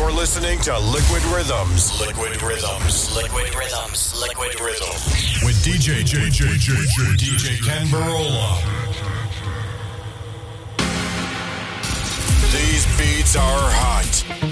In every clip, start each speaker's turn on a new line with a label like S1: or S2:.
S1: You're listening to Liquid Rhythms.
S2: Liquid Rhythms. Liquid Rhythms. Liquid Rhythms.
S1: With DJ JJ JJ DJ Kenn Burrola. These beats are hot.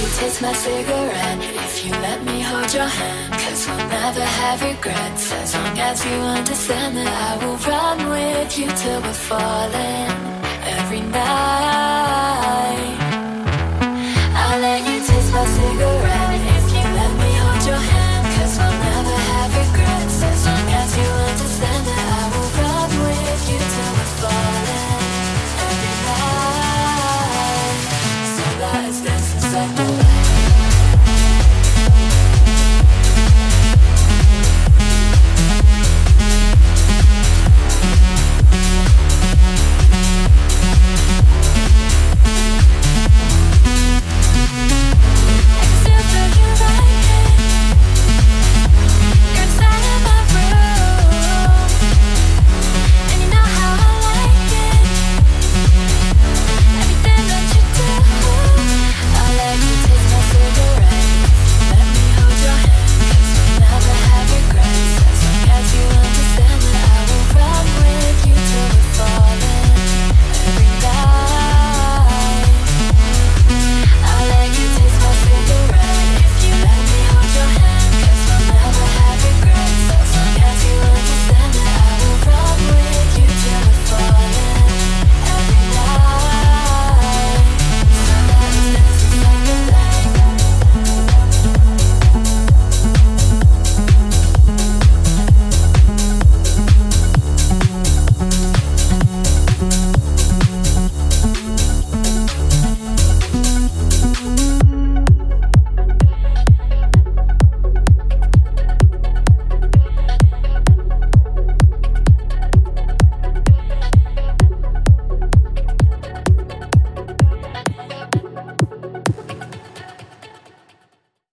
S3: you taste my cigarette if you let me hold your hand. Cause we'll never have regrets as long as you understand that I will run with you till we're falling every night. I'll let you taste my cigarette.